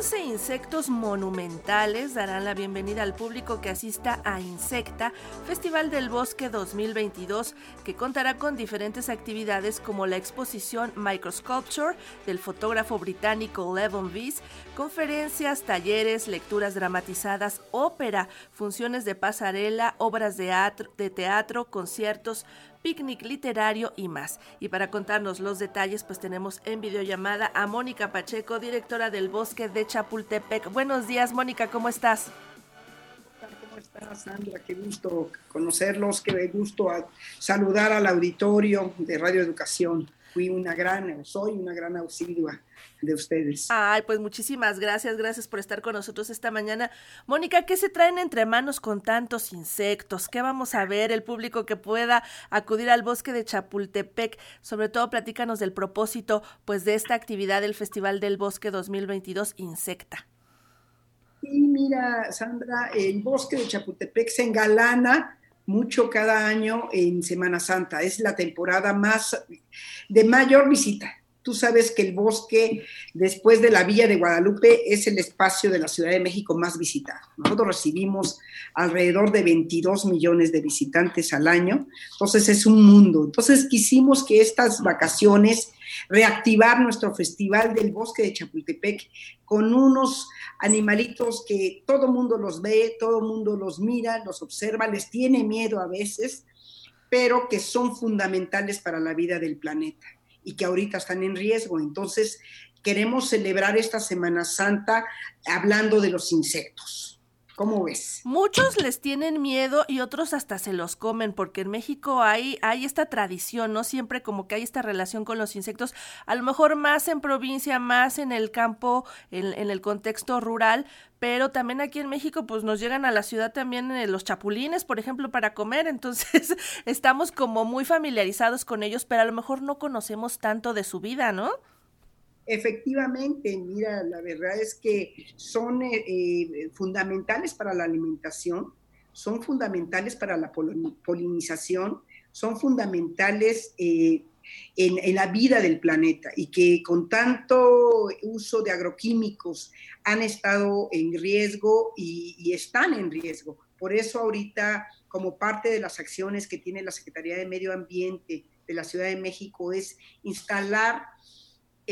11 insectos monumentales darán la bienvenida al público que asista a Insecta, Festival del Bosque 2022, que contará con diferentes actividades como la exposición Microsculpture del fotógrafo británico Levon Weiss, conferencias, talleres, lecturas dramatizadas, ópera, funciones de pasarela, obras de teatro conciertos, picnic literario y más. Y para contarnos los detalles, pues tenemos en videollamada a Mónica Pacheco, directora del Bosque de Chapultepec. Buenos días, Mónica, ¿cómo estás? ¿Cómo estás, Sandra? Qué gusto conocerlos, qué gusto saludar al auditorio de Radio Educación. Fui una gran, soy una gran auxilua de ustedes. Ay, pues muchísimas gracias, gracias por estar con nosotros esta mañana. Mónica, ¿qué se traen entre manos con tantos insectos? ¿Qué vamos a ver el público que pueda acudir al bosque de Chapultepec? Sobre todo platícanos del propósito pues de esta actividad del Festival del Bosque 2022 Insecta. Sí, mira, Sandra, el bosque de Chapultepec se engalana mucho cada año en Semana Santa. Es la temporada más de mayor visita. Tú sabes que el bosque, después de la Villa de Guadalupe, es el espacio de la Ciudad de México más visitado. Nosotros recibimos alrededor de 22 millones de visitantes al año, entonces es un mundo. Entonces quisimos que estas vacaciones reactivar nuestro Festival del Bosque de Chapultepec con unos animalitos que todo mundo los ve, todo mundo los mira, los observa, les tiene miedo a veces, pero que son fundamentales para la vida del planeta y que ahorita están en riesgo. Entonces, queremos celebrar esta Semana Santa hablando de los insectos. ¿Cómo ves? Muchos les tienen miedo y otros hasta se los comen, porque en México hay, hay esta tradición, ¿no? Siempre como que hay esta relación con los insectos, a lo mejor más en provincia, más en el campo, en, en el contexto rural, pero también aquí en México pues nos llegan a la ciudad también eh, los chapulines, por ejemplo, para comer, entonces estamos como muy familiarizados con ellos, pero a lo mejor no conocemos tanto de su vida, ¿no? Efectivamente, mira, la verdad es que son eh, eh, fundamentales para la alimentación, son fundamentales para la polinización, son fundamentales en, la vida del planeta y que con tanto uso de agroquímicos han estado en riesgo y, están en riesgo. Por eso ahorita, como parte de las acciones que tiene la Secretaría de Medio Ambiente de la Ciudad de México, es instalar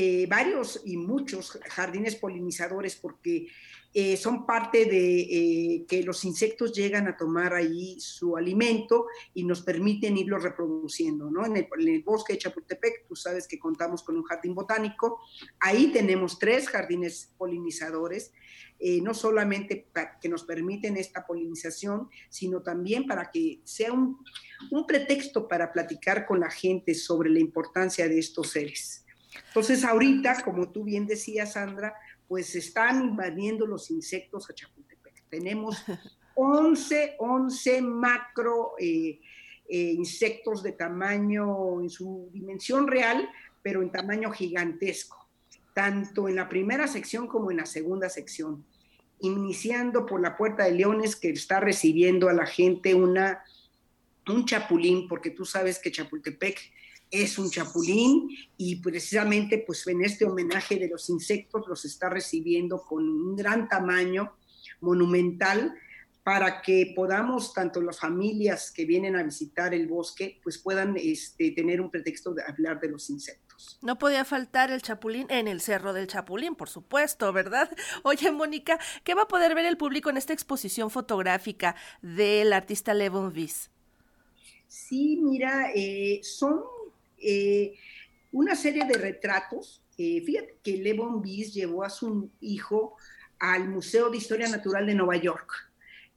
eh, varios y muchos jardines polinizadores porque eh, son parte de eh, que los insectos llegan a tomar ahí su alimento y nos permiten irlo reproduciendo, ¿no? En el, bosque de Chapultepec, tú sabes que contamos con un jardín botánico, ahí tenemos tres jardines polinizadores, no solamente para que nos permiten esta polinización, sino también para que sea un pretexto para platicar con la gente sobre la importancia de estos seres. Entonces, ahorita, como tú bien decías, Sandra, pues están invadiendo los insectos a Chapultepec. Tenemos 11, 11 macro eh, eh, insectos de tamaño, en su dimensión real, pero en tamaño gigantesco, tanto en la primera sección como en la segunda sección. Iniciando por la Puerta de Leones, que está recibiendo a la gente una, un chapulín, porque tú sabes que Chapultepec es un chapulín y precisamente pues en este homenaje de los insectos los está recibiendo con un gran tamaño monumental para que podamos, tanto las familias que vienen a visitar el bosque, pues puedan este, tener un pretexto de hablar de los insectos. No podía faltar el chapulín en el Cerro del Chapulín, por supuesto, ¿verdad? Oye, Mónica, ¿qué va a poder ver el público en esta exposición fotográfica del artista Levon Viz? Sí, mira, eh, son eh, una serie de retratos. fíjate que Levon Bis llevó a su hijo al Museo de Historia Natural de Nueva York.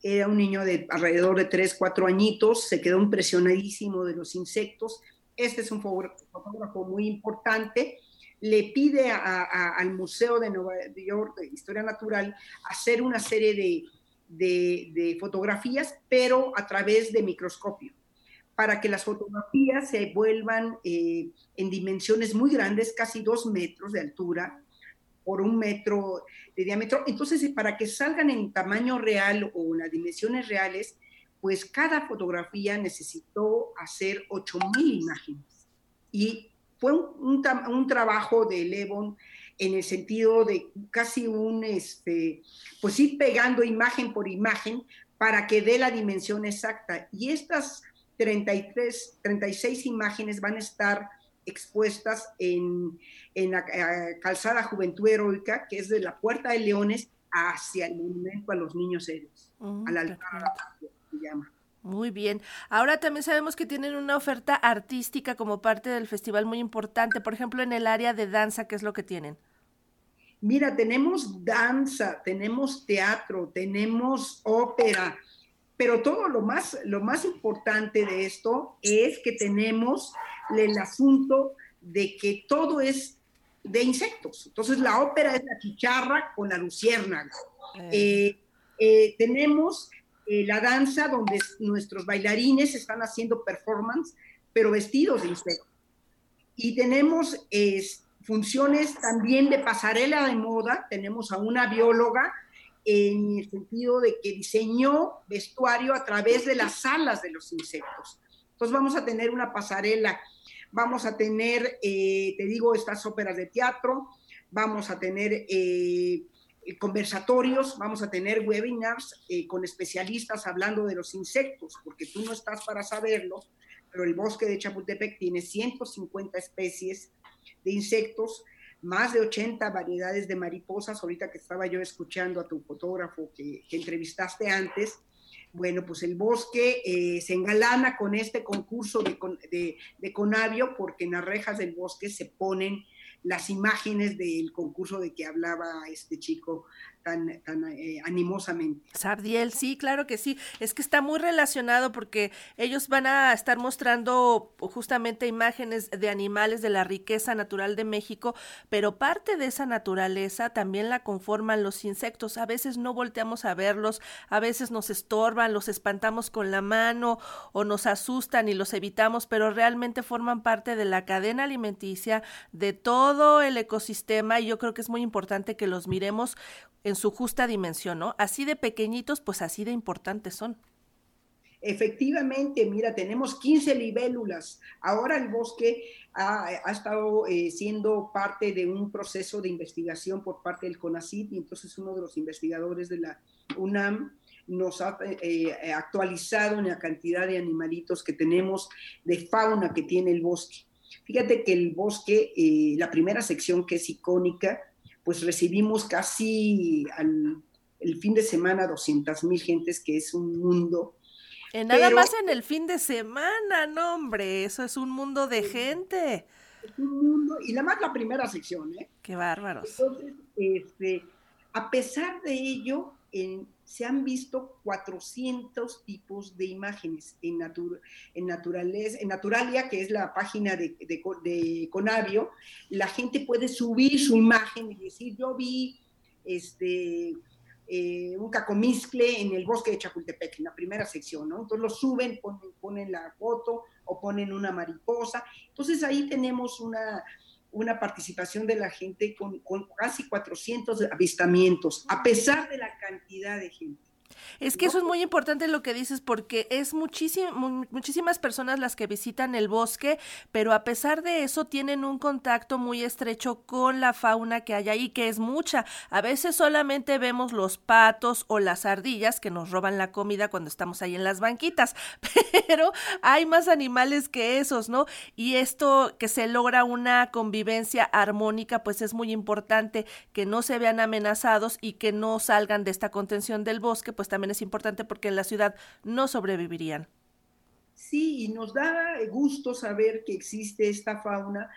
Era un niño de alrededor de 3, 4 añitos, se quedó impresionadísimo de los insectos. Este es un fotógrafo muy importante. Le pide al Museo de Nueva York de Historia Natural hacer una serie de, de fotografías, pero a través de microscopio para que las fotografías se vuelvan eh, en dimensiones muy grandes, casi dos metros de altura por un metro de diámetro. Entonces, para que salgan en tamaño real o en las dimensiones reales, pues cada fotografía necesitó hacer 8.000 imágenes. Y fue un, un, trabajo de Levon en el sentido de casi un, este, pues ir pegando imagen por imagen para que dé la dimensión exacta. Y estas 33, 36 imágenes van a estar expuestas en, en la calzada Juventud Heroica, que es de la Puerta de Leones hacia el monumento a los niños héroes, mm, a la altura se llama. Muy bien. Ahora también sabemos que tienen una oferta artística como parte del festival muy importante, por ejemplo, en el área de danza, ¿qué es lo que tienen? Mira, tenemos danza, tenemos teatro, tenemos ópera, pero todo lo más, lo más importante de esto es que tenemos el asunto de que todo es de insectos. Entonces la ópera es la chicharra con la luciérnaga. Eh. Eh, eh, tenemos la danza donde nuestros bailarines están haciendo performance, pero vestidos de insectos. Y tenemos funciones también de pasarela de moda. Tenemos a una bióloga en el sentido de que diseñó vestuario a través de las alas de los insectos. Entonces vamos a tener una pasarela, vamos a tener, eh, te digo, estas óperas de teatro, vamos a tener eh, conversatorios, vamos a tener webinars eh, con especialistas hablando de los insectos, porque tú no estás para saberlo, pero el bosque de Chapultepec tiene 150 especies de insectos, más de 80 variedades de mariposas. Ahorita que estaba yo escuchando a tu fotógrafo que, entrevistaste antes, bueno, pues el bosque eh, se engalana con este concurso de, de, de, Conavio porque en las rejas del bosque se ponen las imágenes del concurso de que hablaba este chico tan, tan eh, animosamente. Sabdiel, sí, claro que sí. Es que está muy relacionado porque ellos van a estar mostrando justamente imágenes de animales de la riqueza natural de México, pero parte de esa naturaleza también la conforman los insectos. A veces no volteamos a verlos, a veces nos estorban, los espantamos con la mano o nos asustan y los evitamos, pero realmente forman parte de la cadena alimenticia de todo el ecosistema y yo creo que es muy importante que los miremos su justa dimensión, ¿no? Así de pequeñitos, pues así de importantes son. Efectivamente, mira, tenemos 15 libélulas. Ahora el bosque ha, estado eh, siendo parte de un proceso de investigación por parte del CONACYT y entonces uno de los investigadores de la UNAM nos ha eh, actualizado en la cantidad de animalitos que tenemos, de fauna que tiene el bosque. Fíjate que el bosque, eh, la primera sección que es icónica, pues recibimos casi al, el fin de semana 200 mil gentes, que es un mundo. En nada más en el fin de semana, no hombre, eso es un mundo de gente. Es un mundo, y nada más la primera sección, ¿eh? Qué bárbaros. Entonces, este, a pesar de ello, se han visto 400 tipos de imágenes en, en, naturaleza, en Naturalia, que es la página de, de, Conavio, la gente puede subir su imagen y decir, yo vi este, eh, un cacomiscle en el bosque de Chapultepec, en la primera sección, ¿no? Entonces lo suben, ponen, ponen la foto o ponen una mariposa. Entonces ahí tenemos una, una participación de la gente con, con, casi 400 avistamientos, a pesar de la cantidad de gente. Es que eso es muy importante lo que dices porque es muchísimas personas las que visitan el bosque, pero a pesar de eso tienen un contacto muy estrecho con la fauna que hay ahí, que es mucha. A veces solamente vemos los patos o las ardillas que nos roban la comida cuando estamos ahí en las banquitas, pero hay más animales que esos, ¿no? Y esto que se logra una convivencia armónica, pues es muy importante que no se vean amenazados y que no salgan de esta contención del bosque, pues también es importante porque en la ciudad no sobrevivirían. Sí, y nos da gusto saber que existe esta fauna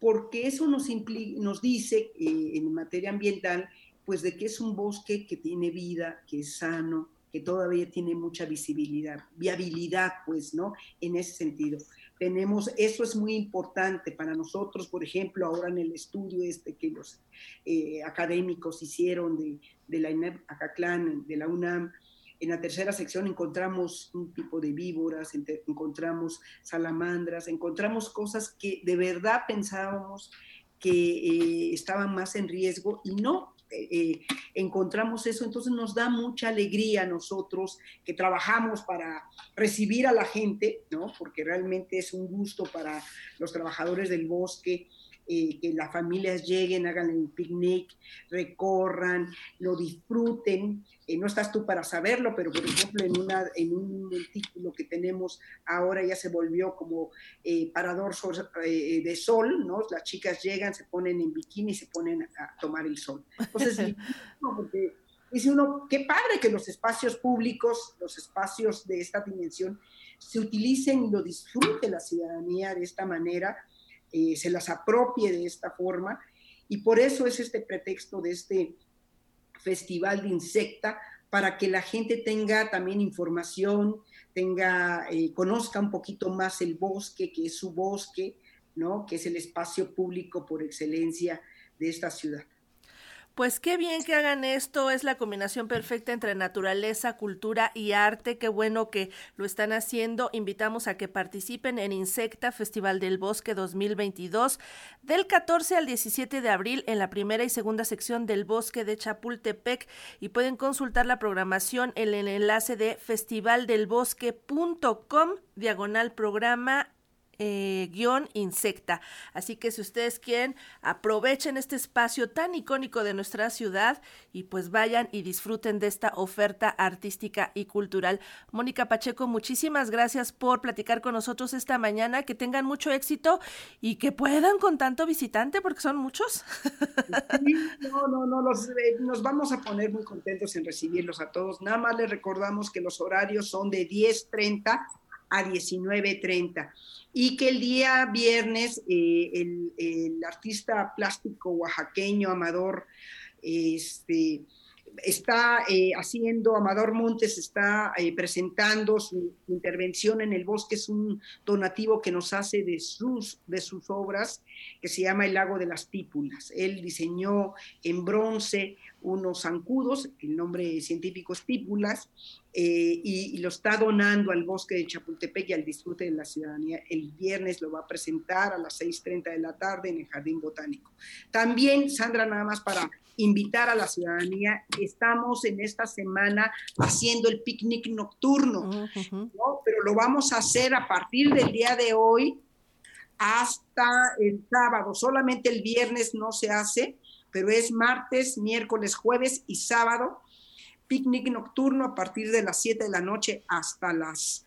porque eso nos, nos dice eh, en materia ambiental, pues de que es un bosque que tiene vida, que es sano, que todavía tiene mucha visibilidad, viabilidad, pues, ¿no? En ese sentido. Tenemos, eso es muy importante para nosotros, por ejemplo, ahora en el estudio este que los eh, académicos hicieron de, la INEP Acatlán, de la UNAM, en la tercera sección encontramos un tipo de víboras, encontramos salamandras, encontramos cosas que de verdad pensábamos que eh, estaban más en riesgo y no, eh, encontramos eso, entonces nos da mucha alegría a nosotros que trabajamos para recibir a la gente, ¿no? Porque realmente es un gusto para los trabajadores del bosque eh, que las familias lleguen, hagan el picnic, recorran, lo disfruten. Eh, no estás tú para saberlo, pero por ejemplo en, una, en un montículo que tenemos ahora ya se volvió como eh, parador de sol, ¿no? Las chicas llegan, se ponen en bikini y se ponen a, tomar el sol. Entonces, porque dice uno, qué padre que los espacios públicos, los espacios de esta dimensión, se utilicen y lo disfrute la ciudadanía de esta manera eh, se las apropie de esta forma. Y por eso es este pretexto de este festival de insecta, para que la gente tenga también información, tenga, eh, conozca un poquito más el bosque, que es su bosque, ¿no? que es el espacio público por excelencia de esta ciudad. Pues qué bien que hagan esto, es la combinación perfecta entre naturaleza, cultura y arte, qué bueno que lo están haciendo. Invitamos a que participen en Insecta Festival del Bosque 2022 del 14 al 17 de abril en la primera y segunda sección del Bosque de Chapultepec y pueden consultar la programación en el enlace de festivaldelbosque.com diagonal programa eh, guion insecta. Así que si ustedes quieren, aprovechen este espacio tan icónico de nuestra ciudad y pues vayan y disfruten de esta oferta artística y cultural. Mónica Pacheco, muchísimas gracias por platicar con nosotros esta mañana. Que tengan mucho éxito y que puedan con tanto visitante, porque son muchos. no, no, no, eh, nos vamos a poner muy contentos en recibirlos a todos. Nada más les recordamos que los horarios son de 10.30 a 19.30 y que el día viernes eh, el, artista plástico oaxaqueño Amador este, está eh, haciendo, Amador Montes está eh, presentando su, intervención en el bosque, es un donativo que nos hace de sus, de sus obras, que se llama El lago de las pípulas. Él diseñó en bronce unos zancudos, el nombre científico es pípulas, eh, y, lo está donando al bosque de Chapultepec y al disfrute de la ciudadanía. El viernes lo va a presentar a las 6.30 de la tarde en el Jardín Botánico. También, Sandra, nada más para invitar a la ciudadanía, estamos en esta semana haciendo el picnic nocturno, pero lo vamos a hacer a partir del día de hoy hasta el sábado. Solamente el viernes no se hace, pero es martes, miércoles, jueves y sábado picnic nocturno a partir de las 7 de la noche hasta las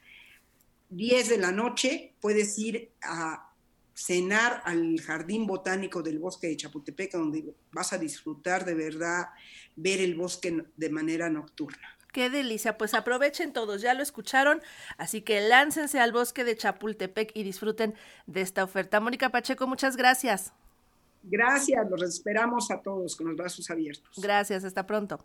10 de la noche. Puedes ir a cenar al Jardín Botánico del Bosque de Chapultepec, donde vas a disfrutar de verdad ver el bosque de manera nocturna. Qué delicia, pues aprovechen todos, ya lo escucharon, así que láncense al bosque de Chapultepec y disfruten de esta oferta. Mónica Pacheco, muchas gracias. Gracias, los esperamos a todos con los brazos abiertos. Gracias, hasta pronto.